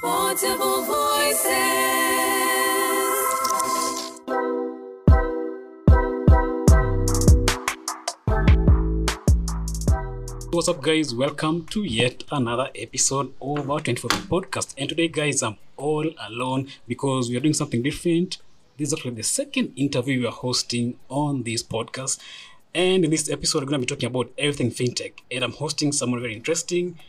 Voices. What's up, guys? Welcome to yet another episode of our 24 podcast. And today, guys, I'm all alone because we are doing something different. This is actually the second interview we are hosting on this podcast. And in this episode, we're going to be talking about everything fintech. And I'm hosting someone very interesting.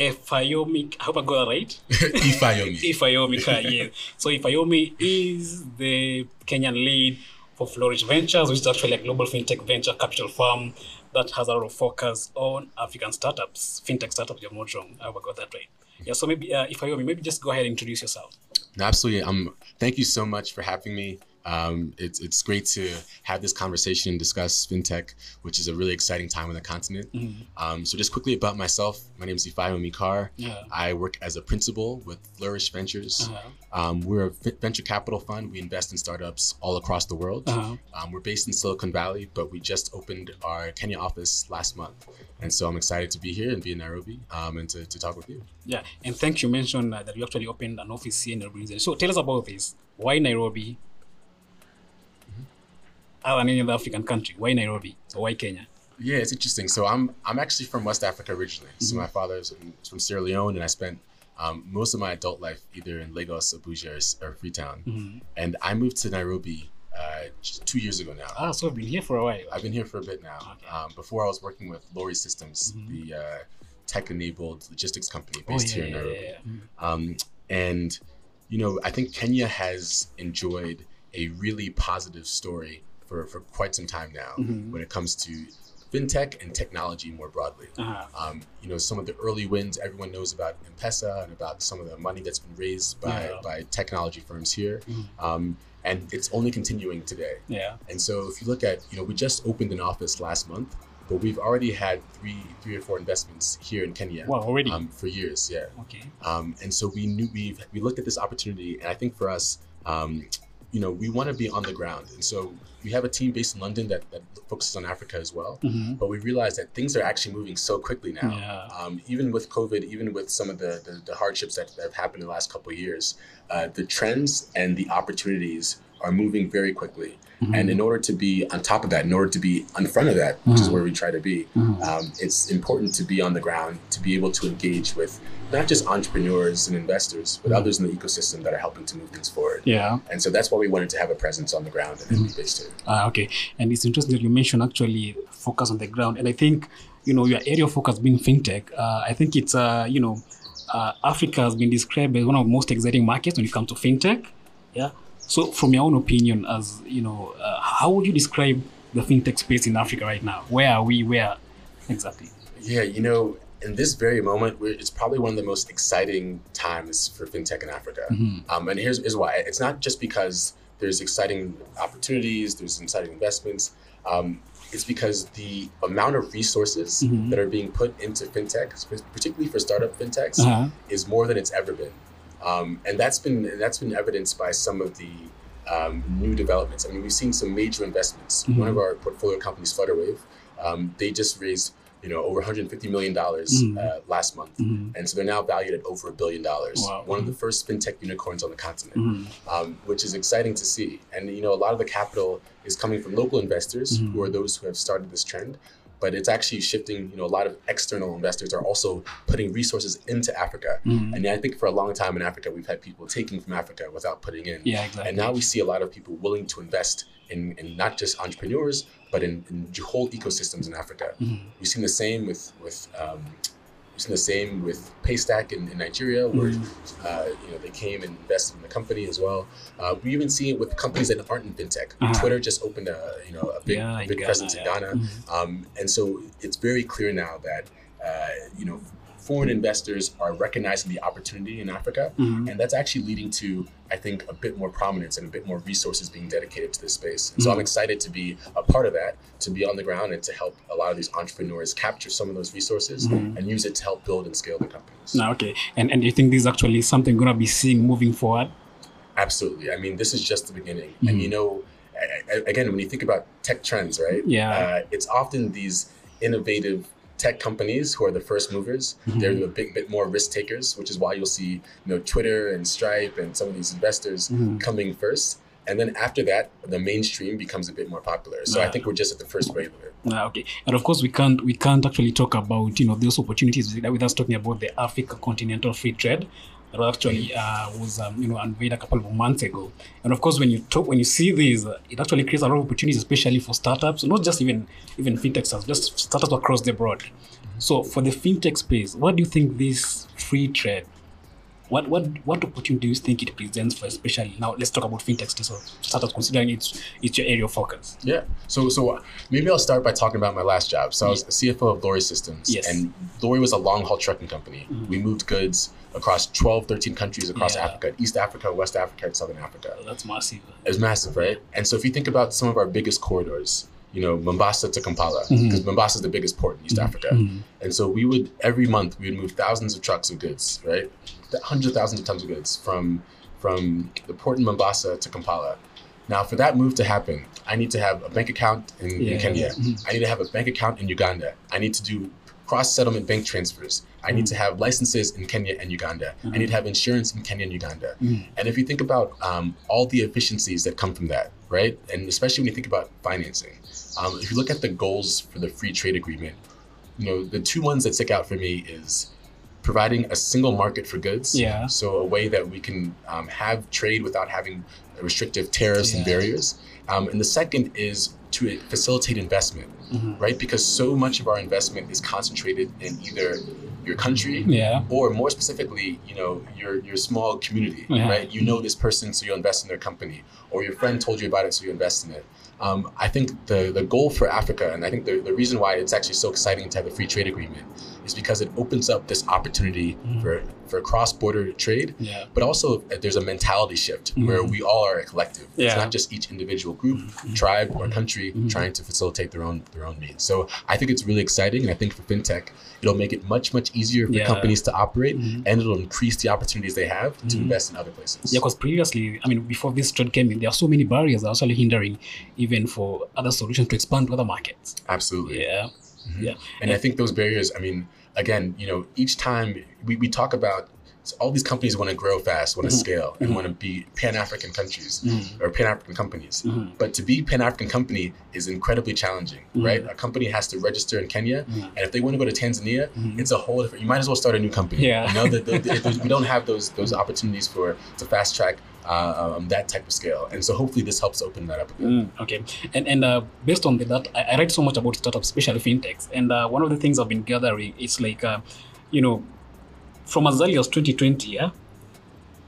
Ifayomi, I hope I got that right. Ifayomi. Ifayomi, Ka, yeah. So Ifayomi is the Kenyan lead for Flourish Ventures, which is actually a global fintech venture capital firm that has a lot of focus on African startups, fintech startups. You're not wrong. I hope I got that right. Yeah. So maybe uh, Ifayomi, maybe just go ahead and introduce yourself. No, absolutely. Um, thank you so much for having me. Um, it's it's great to have this conversation and discuss fintech, which is a really exciting time on the continent. Um, so just quickly about myself, my name is Ifayomi Kar. Yeah. I work as a principal with Flourish Ventures. Uh-huh. Um, we're a v- venture capital fund. We invest in startups all across the world. Uh-huh. Um, we're based in Silicon Valley, but we just opened our Kenya office last month, and so I'm excited to be here and be in Nairobi um, and to, to talk with you. Yeah. And thank you mentioned uh, that you actually opened an office here in Nairobi. So tell us about this. Why Nairobi? Other any other African country, why Nairobi? So why Kenya? Yeah, it's interesting. So I'm I'm actually from West Africa originally. So my father's in- from Sierra Leone, and I spent um, most of my adult life either in Lagos, Abuja, or, or Freetown. And I moved to Nairobi uh, two years ago now. Ah, so I've been here for a while. I've been here for a bit now. Um, before I was working with Lori Systems, the uh, tech-enabled logistics company Oh, based yeah, here in Nairobi. yeah, yeah. Um, and you know, I think Kenya has enjoyed a really positive story for, for quite some time now Mm-hmm. when it comes to fintech and technology more broadly. Uh-huh. Um, you know, some of the early wins everyone knows about M-Pesa and about some of the money that's been raised by, Yeah. by technology firms here. Um, and it's only continuing today. Yeah. And so if you look at, you know, we just opened an office last month, but we've already had three, three or four investments here in Kenya. Wow, already? Um, for years, yeah. Okay. Um, and so we knew we we looked at this opportunity, and I think for us, um, you know, we want to be on the ground, and so we have a team based in London that, that focuses on Africa as well. But we realized that things are actually moving so quickly now. Yeah. Um, even with COVID, even with some of the the, the hardships that, that have happened in the last couple of years, uh, the trends and the opportunities are moving very quickly. And in order to be on top of that, in order to be in front of that, which is where we try to be, um, it's important to be on the ground, to be able to engage with not just entrepreneurs and investors, but others in the ecosystem that are helping to move things forward. Yeah. And so that's why we wanted to have a presence on the ground and be based here. Ah, okay. And it's interesting that you mentioned actually focus on the ground. And I think, you know, your area of focus being fintech, uh, I think it's, uh, you know, uh, Africa has been described as one of the most exciting markets when it comes to fintech. Yeah. So, from your own opinion, as you know, uh, how would you describe the fintech space in Africa right now? Where are we? Where exactly? Yeah, you know, in this very moment, we're, it's probably one of the most exciting times for fintech in Africa. Um, and here's, here's why. It's not just because there's exciting opportunities, there's exciting investments. Um, it's because the amount of resources that are being put into fintech, particularly for startup fintechs, Uh-huh. is more than it's ever been. Um, and that's been that's been evidenced by some of the um, new developments. I mean, we've seen some major investments. One of our portfolio companies, Flutterwave, um, they just raised you know over 150 million dollars uh, last month, and so they're now valued at over a billion dollars. Wow. One of the first fintech unicorns on the continent, um, which is exciting to see. And you know, a lot of the capital is coming from local investors who are those who have started this trend. But it's actually shifting. You know, a lot of external investors are also putting resources into Africa. And I think for a long time in Africa, we've had people taking from Africa without putting in. Yeah, exactly. And now we see a lot of people willing to invest in, in not just entrepreneurs, but in, in whole ecosystems in Africa. We've seen the same with with um, we've seen the same with Paystack in, in Nigeria, where uh, you know they came and invested in the company as well. Uh, we even see it with companies that aren't in fintech. Uh-huh. Twitter just opened a you know a big Yeah, big Ghana, presence in yeah. Ghana, um, and so it's very clear now that uh, you know foreign investors are recognizing the opportunity in Africa, mm-hmm. and that's actually leading to, I think, a bit more prominence and a bit more resources being dedicated to this space. And so I'm mm-hmm. excited to be a part of that, to be on the ground and to help a lot of these entrepreneurs capture some of those resources mm-hmm. and use it to help build and scale the companies. No, okay. And and you think this is actually something we're gonna be seeing moving forward? Absolutely. I mean, this is just the beginning. And you know, I- I- again, when you think about tech trends, right? Yeah. Uh, it's often these innovative tech companies who are the first movers. Mm-hmm. They're a big bit more risk takers, which is why you'll see you know Twitter and Stripe and some of these investors mm-hmm. coming first. And then after that, the mainstream becomes a bit more popular. So I think we're just at the first wave of it. Okay, and of course we can't we can't actually talk about you know those opportunities without us talking about the Africa Continental Free Trade that actually uh, was um, you know unveiled a couple of months ago. And of course, when you talk when you see these, uh, it actually creates a lot of opportunities, especially for startups, not just even even fintech startups, just startups across the board. So for the fintech space, what do you think this free trade? What, what what opportunity do you think it presents for especially now let's talk about fintech so startups considering it's it's your area of focus Yeah. So so uh, maybe I'll start by talking about my last job. So I was CFO of Lori Systems. Yes. And Lorry was a long haul trucking company. We moved goods across 12, 13 countries across Yeah. Africa, East Africa, West Africa, and Southern Africa. that's massive It was massive, right? And so if you think about some of our biggest corridors, you know, Mombasa to Kampala, mm-hmm. because Mombasa is the biggest port in East mm-hmm. Africa. And so we would, every month, we would move thousands of trucks of goods, right? Hundreds of thousands of tons of goods from, from the port in Mombasa to Kampala. Now, for that move to happen, I need to have a bank account in, Yeah. in Kenya. Mm-hmm. I need to have a bank account in Uganda. I need to do cross settlement bank transfers. I need to have licenses in Kenya and Uganda. I uh-huh. need to have insurance in Kenya and Uganda. And if you think about um, all the efficiencies that come from that, right? And especially when you think about financing, um, if you look at the goals for the free trade agreement, you know, the two ones that stick out for me is providing a single market for goods. Yeah. So a way that we can um, have trade without having restrictive tariffs and barriers. Um, and the second is to facilitate investment, Mm-hmm. right? Because so much of our investment is concentrated in either your country yeah or more specifically, you know, your your small community, Yeah. right? You know this person, so you invest in their company, or your friend told you about it, so you invest in it. Um, I think the the goal for Africa, and I think the, the reason why it's actually so exciting to have a free trade agreement, is because it opens up this opportunity mm-hmm. for for cross border trade. Yeah. But also, uh, there's a mentality shift mm-hmm. where we all are a collective. It's not just each individual group, mm-hmm. tribe, or country trying to facilitate their own their own needs. So I think it's really exciting, and I think for fintech, it'll make it much much easier for Yeah. companies to operate, and it'll increase the opportunities they have to invest in other places. Yeah, because previously, I mean, before this trend came in, there are so many barriers that are actually hindering even for other solutions to expand to other markets. Absolutely. Yeah. Yeah. And I think those barriers, I mean, again, you know, each time we, we talk about so all these companies want to grow fast, want to mm-hmm. scale, and mm-hmm. want to be Pan African countries mm-hmm. or Pan African companies. But to be Pan African company is incredibly challenging, right? A company has to register in Kenya, and if they want to go to Tanzania, it's a whole different. You might as well start a new company. Yeah. You know that we don't have those those opportunities for to fast track uh, um, that type of scale, and so hopefully this helps open that up. Mm, okay. And and uh, based on that, I, I read so much about startups, especially fintechs. And uh, one of the things I've been gathering is like, uh, you know, from as early as 2020, yeah,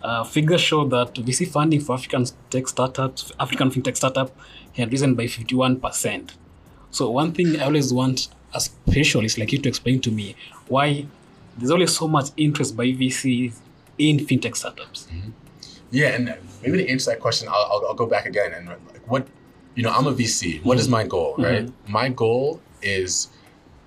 uh, figures show that VC funding for African tech startups, African fintech startup, had risen by 51%. So one thing I always want a specialist like you to explain to me why there's always so much interest by VCs in fintech startups. Yeah, and maybe to answer that question, I'll, I'll, I'll go back again and like what, you know, I'm a VC. What is mm-hmm. my goal, right? Mm-hmm. My goal is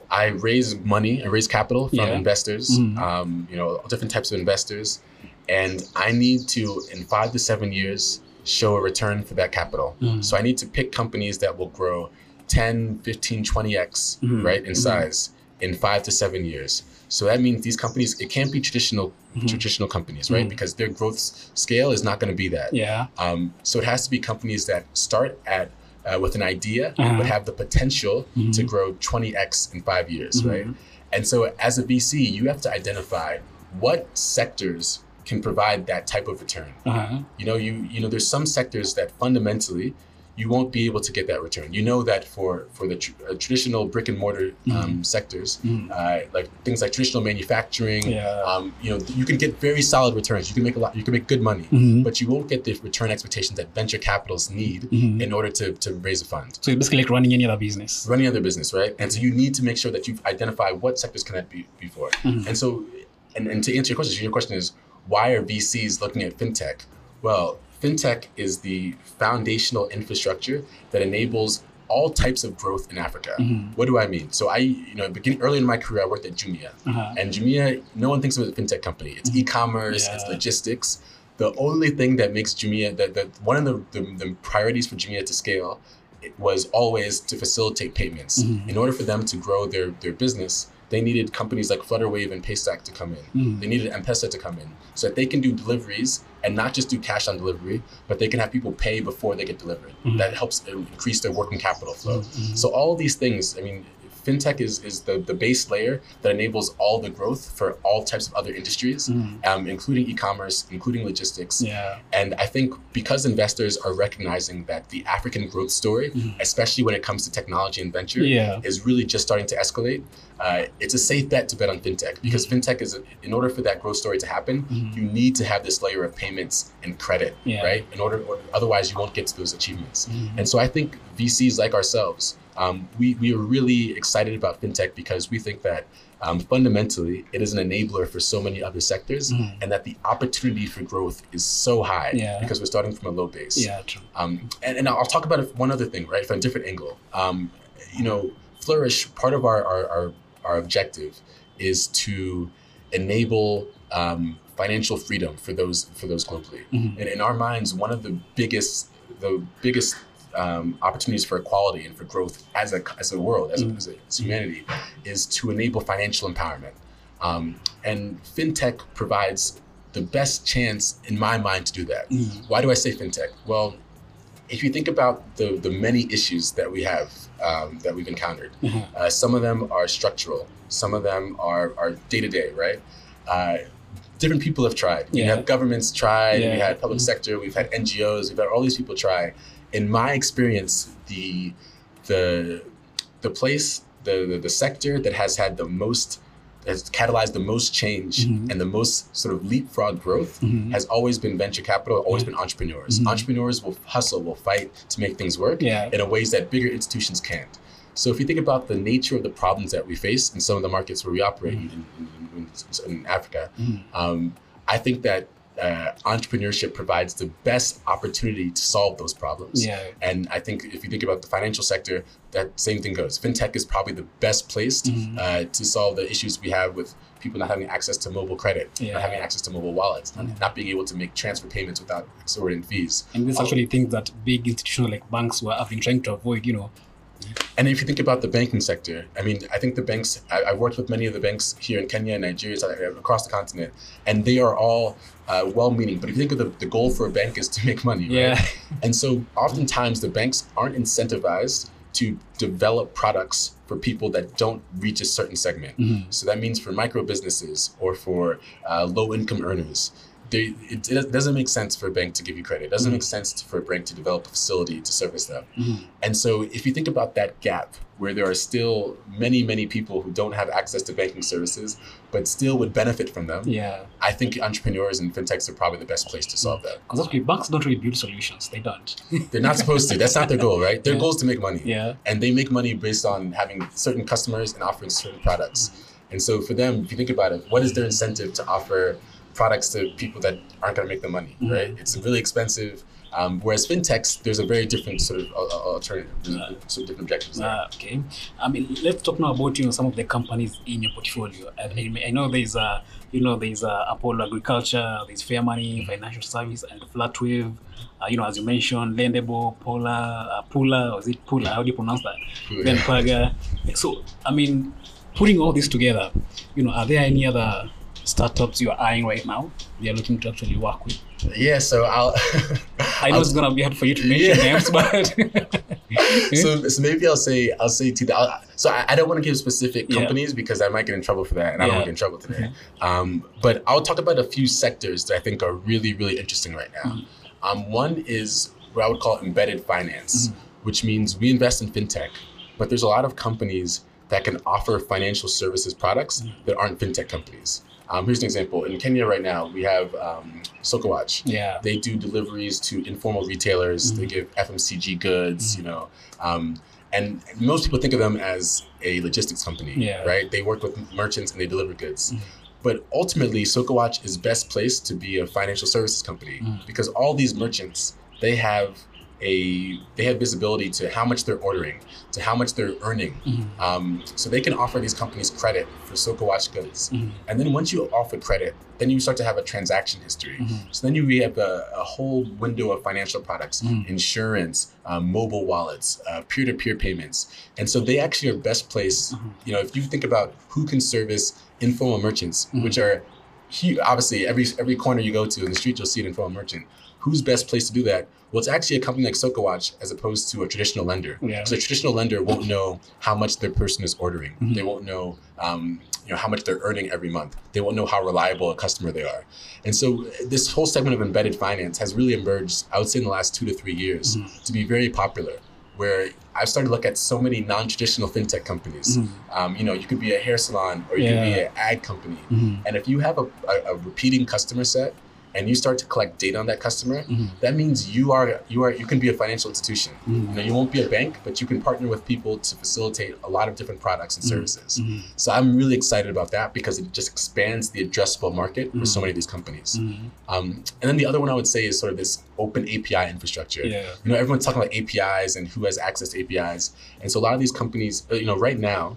I raise money, I raise capital from Yeah. investors, mm-hmm. um, you know, different types of investors, and I need to in five to seven years show a return for that capital. So I need to pick companies that will grow 10, 15, 20x, right, in size in five to seven years. So that means these companies, it can't be traditional traditional companies, right? Because their growth scale is not going to be that. Yeah. Um, so it has to be companies that start at uh, with an idea Uh-huh. but have the potential to grow 20x in five years, right? And so as a VC, you have to identify what sectors can provide that type of return. Uh-huh. You know, you you know, there's some sectors that fundamentally you won't be able to get that return. You know that for for the tr- uh, traditional brick and mortar um, sectors, uh, like things like traditional manufacturing, Yeah. um, you know, you can get very solid returns. You can make a lot. You can make good money, Mm-hmm. but you won't get the return expectations that venture capitals need Mm-hmm. in order to to raise a fund. So it's basically like running any other business. Running other business, right? And so you need to make sure that you've identified what sectors can that be before. Mm-hmm. And so, and, and to answer your question, your question is why are VCs looking at fintech? Well, fintech is the foundational infrastructure that enables all types of growth in Africa. Mm-hmm. What do I mean? So I, you know, beginning early in my career, I worked at Jumia, Uh-huh. and Jumia, no one thinks of it as a fintech company. It's e-commerce, it's Mm-hmm. Logistics. The only thing that makes Jumia, that, that one of the, the, the priorities for Jumia to scale it was always to facilitate payments. Mm-hmm. In order for them to grow their, their business, they needed companies like Flutterwave and Paystack to come in. Mm. They needed M-Pesa to come in so that they can do deliveries and not just do cash on delivery, but they can have people pay before they get delivered. Mhm. That helps increase their working capital flow. Mhm. So all these things, I mean, fintech is, is the, the base layer that enables all the growth for all types of other industries, Mm. um, including e-commerce, including logistics. Yeah. And I think because investors are recognizing that the African growth story, Mhm. especially when it comes to technology and venture, Yeah. is really just starting to escalate. Uh, it's a safe bet to bet on fintech because fintech is, in order for that growth story to happen, Mhm. you need to have this layer of payments and credit, Yeah. right? In order, or otherwise you won't get to those achievements. Mhm. And so I think VCs like ourselves, um, we, we are really excited about fintech because we think that um, fundamentally it is an enabler for so many other sectors Mhm. and that the opportunity for growth is so high Yeah. because we're starting from a low base. Yeah. True. Um, and, and I'll talk about one other thing, right, from a different angle. Um, you know, Flourish, part of our, our, our, our objective is to enable um, financial freedom for those for those globally. Mhm. And in our minds, one of the biggest the biggest um, opportunities for equality and for growth as a as a world, as, a, Mhm. as, a, as humanity, is to enable financial empowerment. Um, and fintech provides the best chance, in my mind, to do that. Mhm. Why do I say fintech? Well, if you think about the the many issues that we have um, that we've encountered, Mhm. uh, some of them are structural. Some of them are are day to day, right? Uh, different people have tried. We Yeah. have governments tried. We had public Mhm. sector. We've had NGOs. We've had all these people try. In my experience, the the the place, the the, the sector that has had the most has catalyzed the most change Mhm. and the most sort of leapfrog growth Mhm. has always been venture capital, always Mhm. been entrepreneurs. Mhm. Entrepreneurs will hustle, will fight to make things work Yeah. in a ways that bigger institutions can't. So if you think about the nature of the problems that we face in some of the markets where we operate in, in, in, in Africa, Mhm. um, I think that uh, entrepreneurship provides the best opportunity to solve those problems. Yeah. And I think if you think about the financial sector, that same thing goes. FinTech is probably the best placed Mhm. uh, to solve the issues we have with people not having access to mobile credit, Yeah. not having access to mobile wallets, not, Mhm. not being able to make transfer payments without exorbitant fees. And this actually things that big institutions like banks were have been trying to avoid. You know. And if you think about the banking sector, I mean, I think the banks, I, I've worked with many of the banks here in Kenya and Nigeria, across the continent, and they are all uh, well meaning. But if you think of the, the goal for a bank is to make money, right? Yeah. And so oftentimes the banks aren't incentivized to develop products for people that don't reach a certain segment. Mhm. So that means for micro businesses or for uh, low income earners, they, it, it doesn't make sense for a bank to give you credit. It doesn't Mhm. make sense for a bank to develop a facility to service them. Mhm. And so if you think about that gap where there are still many, many people who don't have access to banking services, but still would benefit from them, Yeah. I think entrepreneurs and fintechs are probably the best place to solve that. Because actually, banks don't really build solutions. They don't. They're not supposed to. That's not their goal, right? Their Yeah. goal is to make money. yeah. And they make money based on having certain customers and offering certain products. And so for them, if you think about it, what is their incentive to offer products to people that aren't going to make the money, Mhm. right? It's really expensive. Um, whereas fintechs, there's a very different sort of uh, uh, alternative, there's Yeah. some different objectives. Ah, okay. I mean, let's talk now about you know some of the companies in your portfolio. I, I- I know there's a you know there's a Apollo Agriculture, there's FairMoney, Financial Service, and Flutterwave. Uh, you know, as you mentioned, Lendable, Pola, uh, Pula, or is it Pula? How do you pronounce that? Pula, Then. Paga. So, I mean, putting all this together, you know, are there any other startups you are eyeing right now? They are looking to actually work with. Yeah, so I'll. I know I'll- it's gonna be hard for you to mention Yeah. names, but so, so maybe I'll say I'll say to the I'll, so I, I don't want to give specific Yeah. companies because I might get in trouble for that and I don't want to get in trouble today. Um, but I'll talk about a few sectors that I think are really really interesting right now. Mhm. Um, one is what I would call embedded finance, Mhm. which means we invest in fintech, but there's a lot of companies that can offer financial services products Mhm. that aren't fintech companies. Um, here's an example. In Kenya right now, we have um, Sokowatch yeah. they do deliveries to informal retailers. They Mhm. give FMCG goods, Mhm. you know, um, and most people think of them as a logistics company, Yeah. right? They work with merchants and they deliver goods. Mhm. But ultimately, Sokowatch is best placed to be a financial services company Mhm. because all these merchants they have a they have visibility to how much they're ordering, to how much they're earning. Mhm. Um, so they can offer these companies credit for Sokowatch goods. Mhm. And then once you offer credit, then you start to have a transaction history. Mhm. So then you have a, a whole window of financial products, Mhm. insurance, um, mobile wallets, uh, peer-to-peer payments. And so they actually are best placed, Mhm. you know, if you think about who can service informal merchants, Mhm. which are obviously every every corner you go to in the street, you'll see an informal merchant. Who's best placed to do that? Well, it's actually a company like Sokowatch as opposed to a traditional lender. Yeah. So a traditional lender won't know how much their person is ordering. Mhm. They won't know, um, you know, how much they're earning every month. They won't know how reliable a customer they are. And so uh, this whole segment of embedded finance has really emerged, I would say, in the last two to three years, Mhm. to be very popular. Where I've started to look at so many non-traditional fintech companies. Mhm. Um, you know, you could be a hair salon or you could be an ad company. Mhm. And if you have a, a, a repeating customer set and you start to collect data on that customer, Mhm. that means you are you are you can be a financial institution. Mhm. You know, you won't be a bank, but you can partner with people to facilitate a lot of different products and Mhm. services. Mhm. So I'm really excited about that because it just expands the addressable market for so Mhm. many of these companies. Mhm. Um, and then the other one I would say is sort of this open API infrastructure. Yeah. You know, everyone's talking about APIs and who has access to APIs. And so a lot of these companies, uh, you know, right now,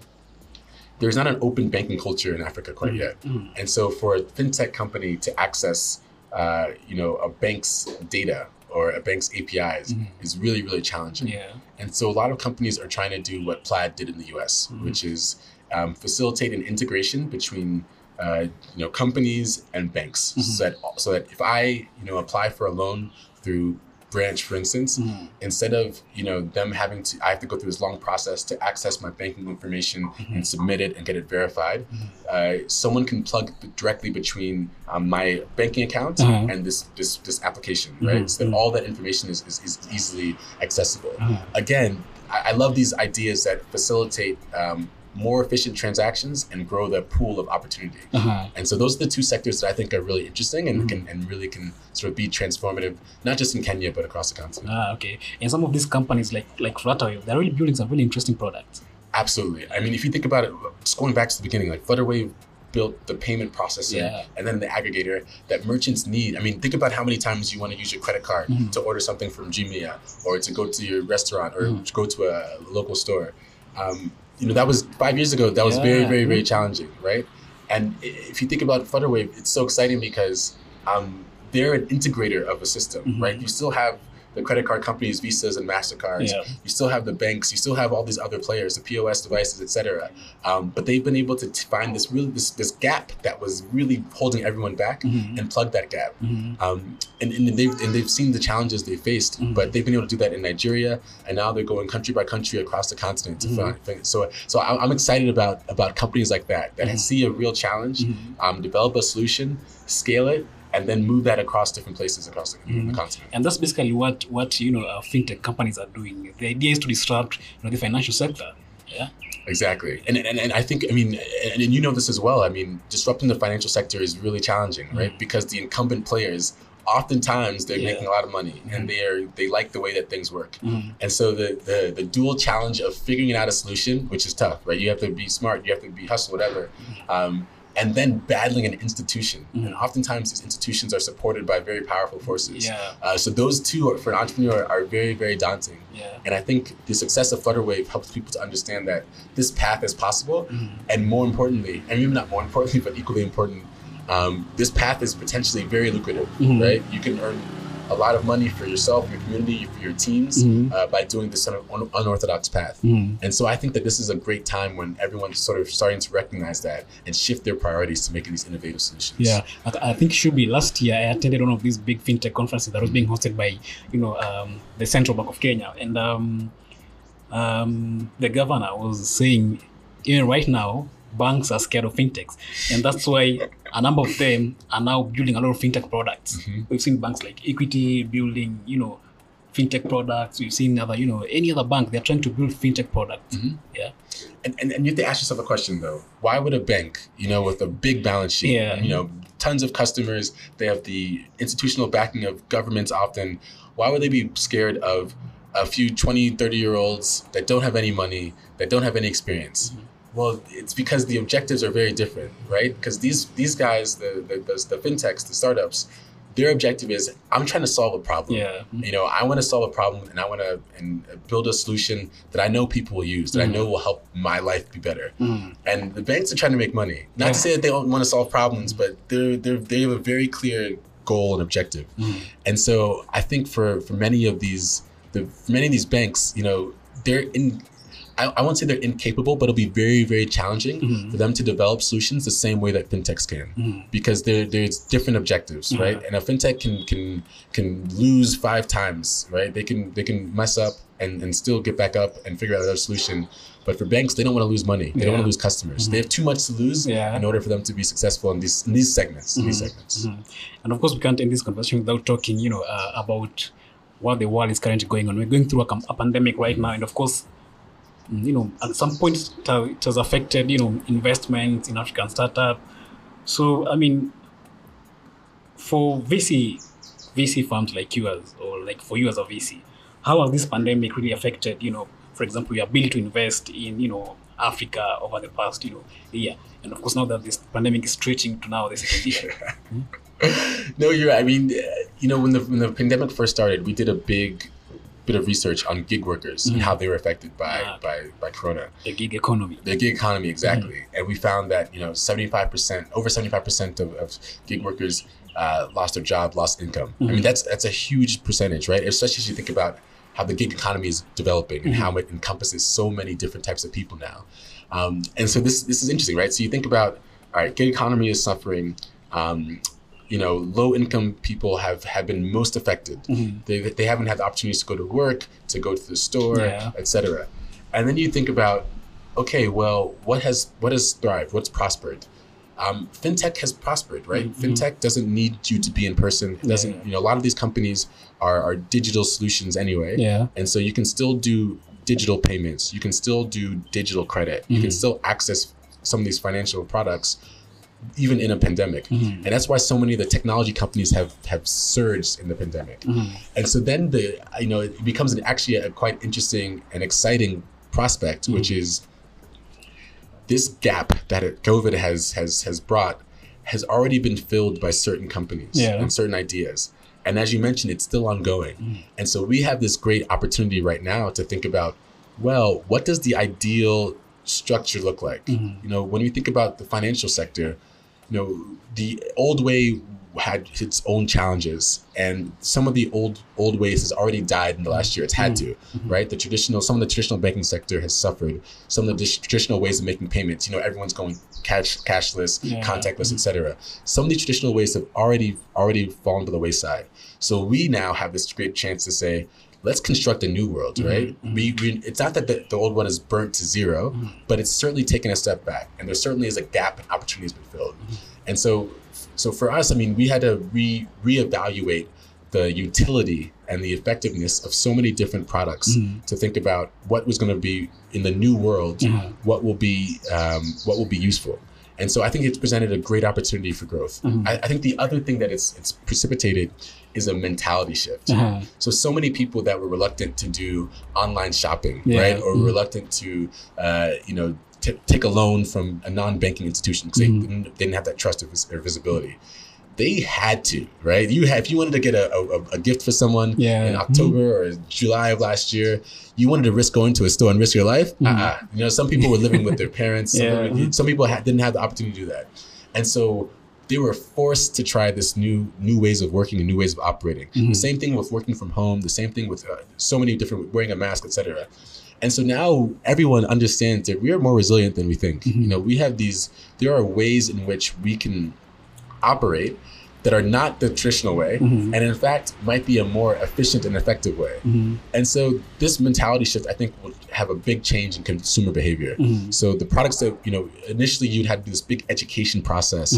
there's not an open banking culture in Africa quite yet. Mhm. And so for a fintech company to access, uh, you know, a bank's data or a bank's APIs Mhm. is really, really challenging. Yeah. And so a lot of companies are trying to do what Plaid did in the US, Mhm. which is um, facilitate an integration between uh, you know companies and banks, Mhm. so that so that if I you know apply for a loan through Branch, for instance, Mhm. instead of you know them having to I have to go through this long process to access my banking information Mhm. and submit it and get it verified. Mhm. Uh, someone can plug directly between um, my banking account Uh-huh. and this this this application, right? Mhm. So that Mhm. all that information is, is, is easily accessible. Uh-huh. Again, I, I love these ideas that facilitate um, more efficient transactions and grow the pool of opportunity. Uh-huh. And so those are the two sectors that I think are really interesting and Mhm. can and really can sort of be transformative, not just in Kenya but across the continent. Ah, okay. And some of these companies like like Flutterwave, they're really building some really interesting products. Absolutely. I mean, if you think about it, just going back to the beginning, like Flutterwave built the payment processor Yeah. and then the aggregator that merchants need. I mean, think about how many times you want to use your credit card Mhm. to order something from Jumia or to go to your restaurant or Mhm. go to a local store. Um, you know, that was five years ago. That was very, Yeah. very, very Mhm. challenging, right? And if you think about Flutterwave, it's so exciting because um, they're an integrator of a system, Mhm. right? You still have the credit card companies, Visas and Mastercards. Yeah. You still have the banks. You still have all these other players, the POS devices, etc. Um, but they've been able to t- find this really this, this gap that was really holding everyone back Mhm. and plug that gap. Mhm. Um, and, and they've and they've seen the challenges they faced, Mhm. but they've been able to do that in Nigeria, and now they're going country by country across the continent to Mhm. find. So so I'm excited about about companies like that that Mhm. see a real challenge, Mhm. um, develop a solution, scale it, and then move that across different places across the, Mhm. the continent. And that's basically what what you know uh, fintech companies are doing. The idea is to disrupt you know the financial sector. Yeah. Exactly. And, and and I think I mean and, and you know this as well. I mean, disrupting the financial sector is really challenging, right? Mhm. Because the incumbent players oftentimes they're Yeah. making a lot of money Mhm. and they are they like the way that things work. Mhm. And so the, the the dual challenge of figuring out a solution, which is tough, right? You have to be smart, you have to be hustle, whatever. Um, and then battling an institution. Mhm. And oftentimes these institutions are supported by very powerful forces. Yeah. Uh, so those two are, for an entrepreneur are very, very daunting. Yeah. And I think the success of Flutterwave helps people to understand that this path is possible. Mhm. And more importantly, and maybe not more importantly, but equally important, um, this path is potentially very lucrative, Mhm. right? You can earn a lot of money for yourself, your community, for your teams Mhm. uh, by doing this sort of un- unorthodox path. Mhm. And so I think that this is a great time when everyone's sort of starting to recognize that and shift their priorities to making these innovative solutions. Yeah, I, I think should be last year. I attended one of these big fintech conferences that was being hosted by, you know, um, the Central Bank of Kenya, and um, um, the governor was saying, even right now, banks are scared of fintechs, and that's why a number of them are now building a lot of fintech products. Mhm. We've seen banks like Equity building, you know, fintech products. We've seen other, you know, any other bank they're trying to build fintech products. Mhm. Yeah, And, and, and you have to ask yourself a question though. Why would a bank, you know, with a big balance sheet, Yeah. you know, tons of customers, they have the institutional backing of governments often, why would they be scared of a few 20, 30 year olds that don't have any money, that don't have any experience? Well, it's because the objectives are very different, right? Because these these guys, the, the the the fintechs, the startups, their objective is I'm trying to solve a problem. Yeah. Mm-hmm. You know, I want to solve a problem and I want to and build a solution that I know people will use, that I know mm-hmm. will help my life be better. Mm-hmm. And the banks are trying to make money. Not Yeah. to say that they don't want to solve problems, but they're, they're, they have a very clear goal and objective. And so I think for, for many of these, the, for many of these banks, you know, they're in, I, I won't say they're incapable, but it'll be very, very challenging mm-hmm. for them to develop solutions the same way that fintechs can, mm-hmm. because there there's different objectives, mm-hmm. right? And a fintech can can can lose five times, right? They can they can mess up and, and still get back up and figure out another solution. But for banks, they don't want to lose money. They don't want to lose customers. They have too much to lose Yeah. in order for them to be successful in these in these segments. In these segments. And of course, we can't end this conversation without talking, you know, uh, about what the world is currently going on. We're going through a, a pandemic right now, and of course, you know, at some point it, it has affected, you know, investments in African startup. So, I mean, for VC, VC firms like yours, or like for you as a VC, how has this pandemic really affected, you know, for example, your ability to invest in, you know, Africa over the past, you know, year, and of course now that this pandemic is stretching to now the second year. No, you're. I mean, uh, you know, when the when the pandemic first started, we did a big bit of research on gig workers and how they were affected by Ah. by by Corona. the gig economy. the gig economy exactly. And we found that you know 75% over 75% of, of gig workers uh, lost their job lost income. I mean that's that's a huge percentage right? Especially as you think about how the gig economy is developing and how it encompasses so many different types of people now. Um, and so this this is interesting right? So you think about all right gig economy is suffering. Um, you know, low income people have, have been most affected. Mm-hmm. They, they haven't had the opportunities to go to work, to go to the store, Yeah. etc. And then you think about, okay, well, what has what has thrived? What's prospered? Um, fintech has prospered, right? Mm-hmm. Fintech doesn't need you to be in person. It doesn't Yeah. you know? A lot of these companies are, are digital solutions anyway, Yeah. and so you can still do digital payments. You can still do digital credit. You can mm-hmm. still access some of these financial products even in a pandemic. Mm-hmm. And that's why so many of the technology companies have have surged in the pandemic. Mm-hmm. And so then the you know it becomes an, actually a quite interesting and exciting prospect, mm-hmm. which is this gap that COVID has has has brought has already been filled by certain companies Yeah. and certain ideas. And as you mentioned, it's still ongoing. And so we have this great opportunity right now to think about, well, what does the ideal structure look like? You know, when we think about the financial sector, you know, the old way had its own challenges and some of the old old ways has already died in the last year. It's had mm-hmm. to mm-hmm. right? The traditional some of the traditional banking sector has suffered. Some of the traditional ways of making payments you know everyone's going cash cashless Yeah. contactless mm-hmm. etc some of the traditional ways have already already fallen to the wayside. So we now have this great chance to say let's construct a new world mm-hmm. right? We, we it's not that the, the old one is burnt to 0 mm-hmm. but it's certainly taken a step back and there certainly is a gap and opportunity has been filled. Mm-hmm. And so so for us i mean we had to re reevaluate the utility and the effectiveness of so many different products to think about what was going to be in the new world Yeah. what will be um, what will be useful. And so i think it's presented a great opportunity for growth. I, I think the other thing that it's it's precipitated is a mentality shift Uh-huh. so so many people that were reluctant to do online shopping, Yeah. right, or reluctant to, uh, you know, t- take a loan from a non-banking institution because Mm-hmm. they, didn't- they didn't have that trust or, vis- or visibility. They had to, right? You have if you wanted to get a, a, a gift for someone Yeah. in October or July of last year, you wanted to risk going to a store and risk your life. Uh-uh. You know, some people were living with their parents. Some, Mm-hmm. Yeah. people- some people had, didn't have the opportunity to do that, and so they were forced to try this new new ways of working and new ways of operating. Mm-hmm. The same thing with working from home. The same thing with uh, so many different wearing a mask, etc. And so now everyone understands that we are more resilient than we think. Mm-hmm. You know, we have these. There are ways in which we can operate that are not the traditional way, Mm-hmm. and in fact might be a more efficient and effective way. And so this mentality shift, I think, will have a big change in consumer behavior. Mm-hmm. So the products that you know initially you'd had this big education process,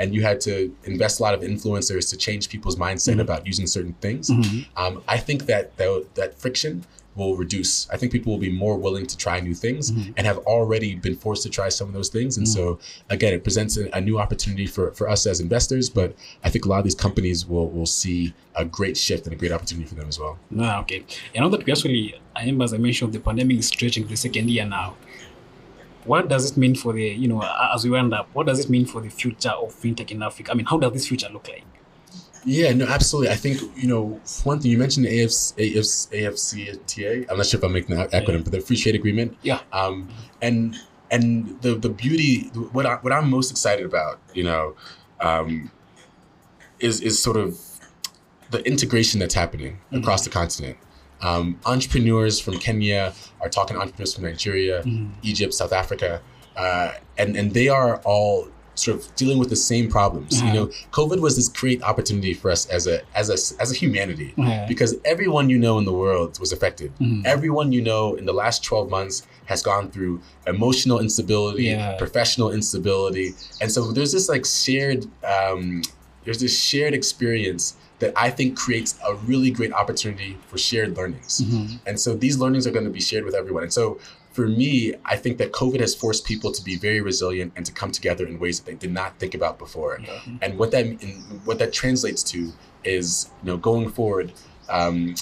and you had to invest a lot of influencers to change people's mindset Mm-hmm. about using certain things. Um, I think that that, that friction will reduce. I think people will be more willing to try new things Mm-hmm. and have already been forced to try some of those things. And so again, it presents a, a new opportunity for, for us as investors, but I think a lot of these companies will will see a great shift and a great opportunity for them as well. Ah, okay. And now that we actually, I remember as I mentioned, the pandemic is stretching to the second year now. What does it mean for the, you know, as we wind up, what does it mean for the future of fintech in Africa? I mean, how does this future look like? Yeah, no, absolutely. I think you know one thing you mentioned the AFC, AFC, AFCTA. I'm not sure if I'm making that acronym, Yeah. but the free trade agreement. Yeah. Um, and and the the beauty, what I, what I'm most excited about, you know, um, is is sort of the integration that's happening across the continent. Um, entrepreneurs from Kenya are talking to entrepreneurs from Nigeria, Egypt, South Africa, uh, and and they are all sort of dealing with the same problems. You Mhm. know, COVID was this great opportunity for us as a as a as a humanity Yeah. because everyone you know in the world was affected. Mhm. Everyone you know in the last 12 months has gone through emotional instability, Yeah. professional instability. And so there's this like shared um, there's this shared experience that I think creates a really great opportunity for shared learnings. Mhm. And so these learnings are going to be shared with everyone. And so for me, I think that COVID has forced people to be very resilient and to come together in ways that they did not think about before. And what that what that translates to is, you know, going forward, um,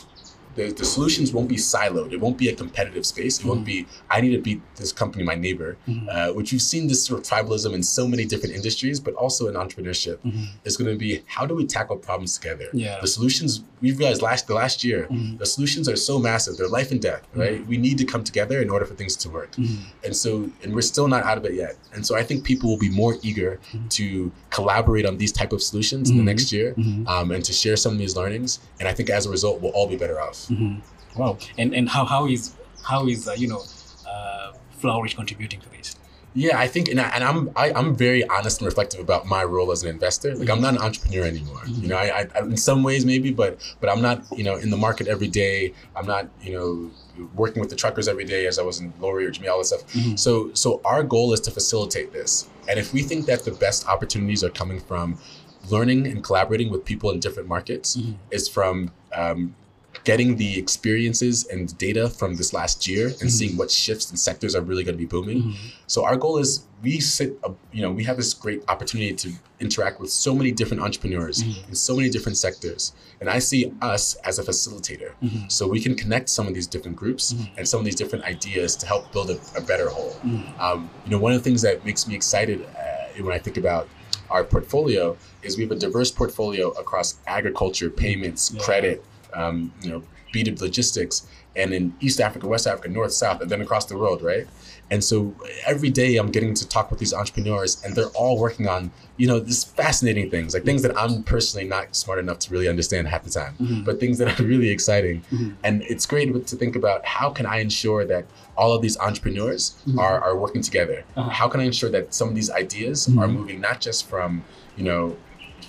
the, the solutions won't be siloed. It won't be a competitive space. It won't be I need to beat this company, my neighbor, mm-hmm. uh, which you've seen this sort of tribalism in so many different industries, but also in entrepreneurship. Mm-hmm. It's going to be how do we tackle problems together? Yeah. The solutions we've realized last the last year, mm-hmm. the solutions are so massive. They're life and death, right? We need to come together in order for things to work. And so, and we're still not out of it yet. And so, I think people will be more eager to collaborate on these type of solutions in the next year, um, and to share some of these learnings. And I think as a result, we'll all be better off. Wow. And and how how is how is uh, you know uh, Flourish contributing to this? Yeah, I think, and, I, and I'm I, I'm very honest and reflective about my role as an investor. Like, I'm not an entrepreneur anymore. You know, I, I in some ways maybe, but but I'm not you know in the market every day. I'm not you know working with the truckers every day as I was in Lori or Jumia, all this stuff. So so our goal is to facilitate this, and if we think that the best opportunities are coming from learning and collaborating with people in different markets, is from um, getting the experiences and data from this last year and seeing what shifts and sectors are really going to be booming. So our goal is we sit, uh, you know, we have this great opportunity to interact with so many different entrepreneurs in so many different sectors, and I see us as a facilitator. So we can connect some of these different groups and some of these different ideas to help build a, a better whole. Um, you know, one of the things that makes me excited uh, when I think about our portfolio is we have a diverse portfolio across agriculture, payments, Yeah. credit, um, you know, B2B logistics, and in East Africa, West Africa, North, South, and then across the world, right? And so every day I'm getting to talk with these entrepreneurs, and they're all working on, you know, this fascinating things, like things that I'm personally not smart enough to really understand half the time, mm-hmm. but things that are really exciting. Mm-hmm. And it's great to think about how can I ensure that all of these entrepreneurs mm-hmm. are, are working together? Uh-huh. How can I ensure that some of these ideas are moving not just from, you know,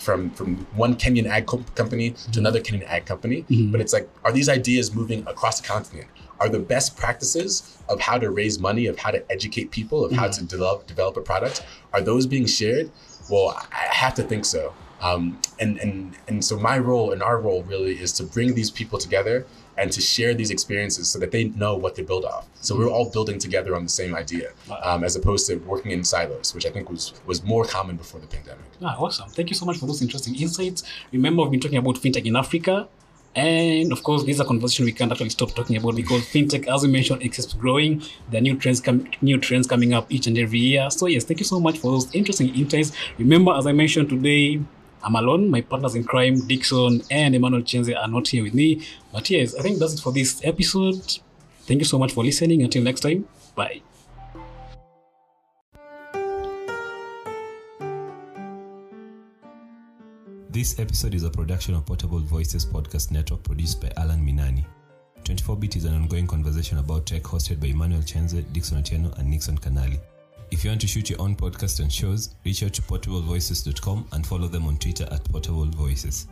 from from one Kenyan ag co- company to mm-hmm. another Kenyan ag company, mm-hmm. but it's like, are these ideas moving across the continent? Are the best practices of how to raise money, of how to educate people, of how to mm-hmm. develop develop a product, are those being shared? Well, I I have to think so. Um, and and and so my role and our role really is to bring these people together and to share these experiences so that they know what to build off. So we're all building together on the same idea, um, as opposed to working in silos, which I think was was more common before the pandemic. Ah, awesome. Thank you so much for those interesting insights. Remember, we've been talking about fintech in Africa. And of course, this is a conversation we can't actually stop talking about because fintech, as we mentioned, it keeps growing. There are new trends, com- new trends coming up each and every year. So yes, thank you so much for those interesting insights. Remember, as I mentioned today, I'm alone. My partners in crime, Dixon and Emmanuel Chenze, are not here with me. But yes, I think that's it for this episode. Thank you so much for listening. Until next time, bye. This episode is a production of Portable Voices Podcast Network produced by Alan Minani. 24-Bit is an ongoing conversation about tech hosted by Emmanuel Chenze, Dixon Otieno, and Nixon Kanali. If you want to shoot your own podcast and shows, reach out to portablevoices.com and follow them on Twitter at Portable Voices.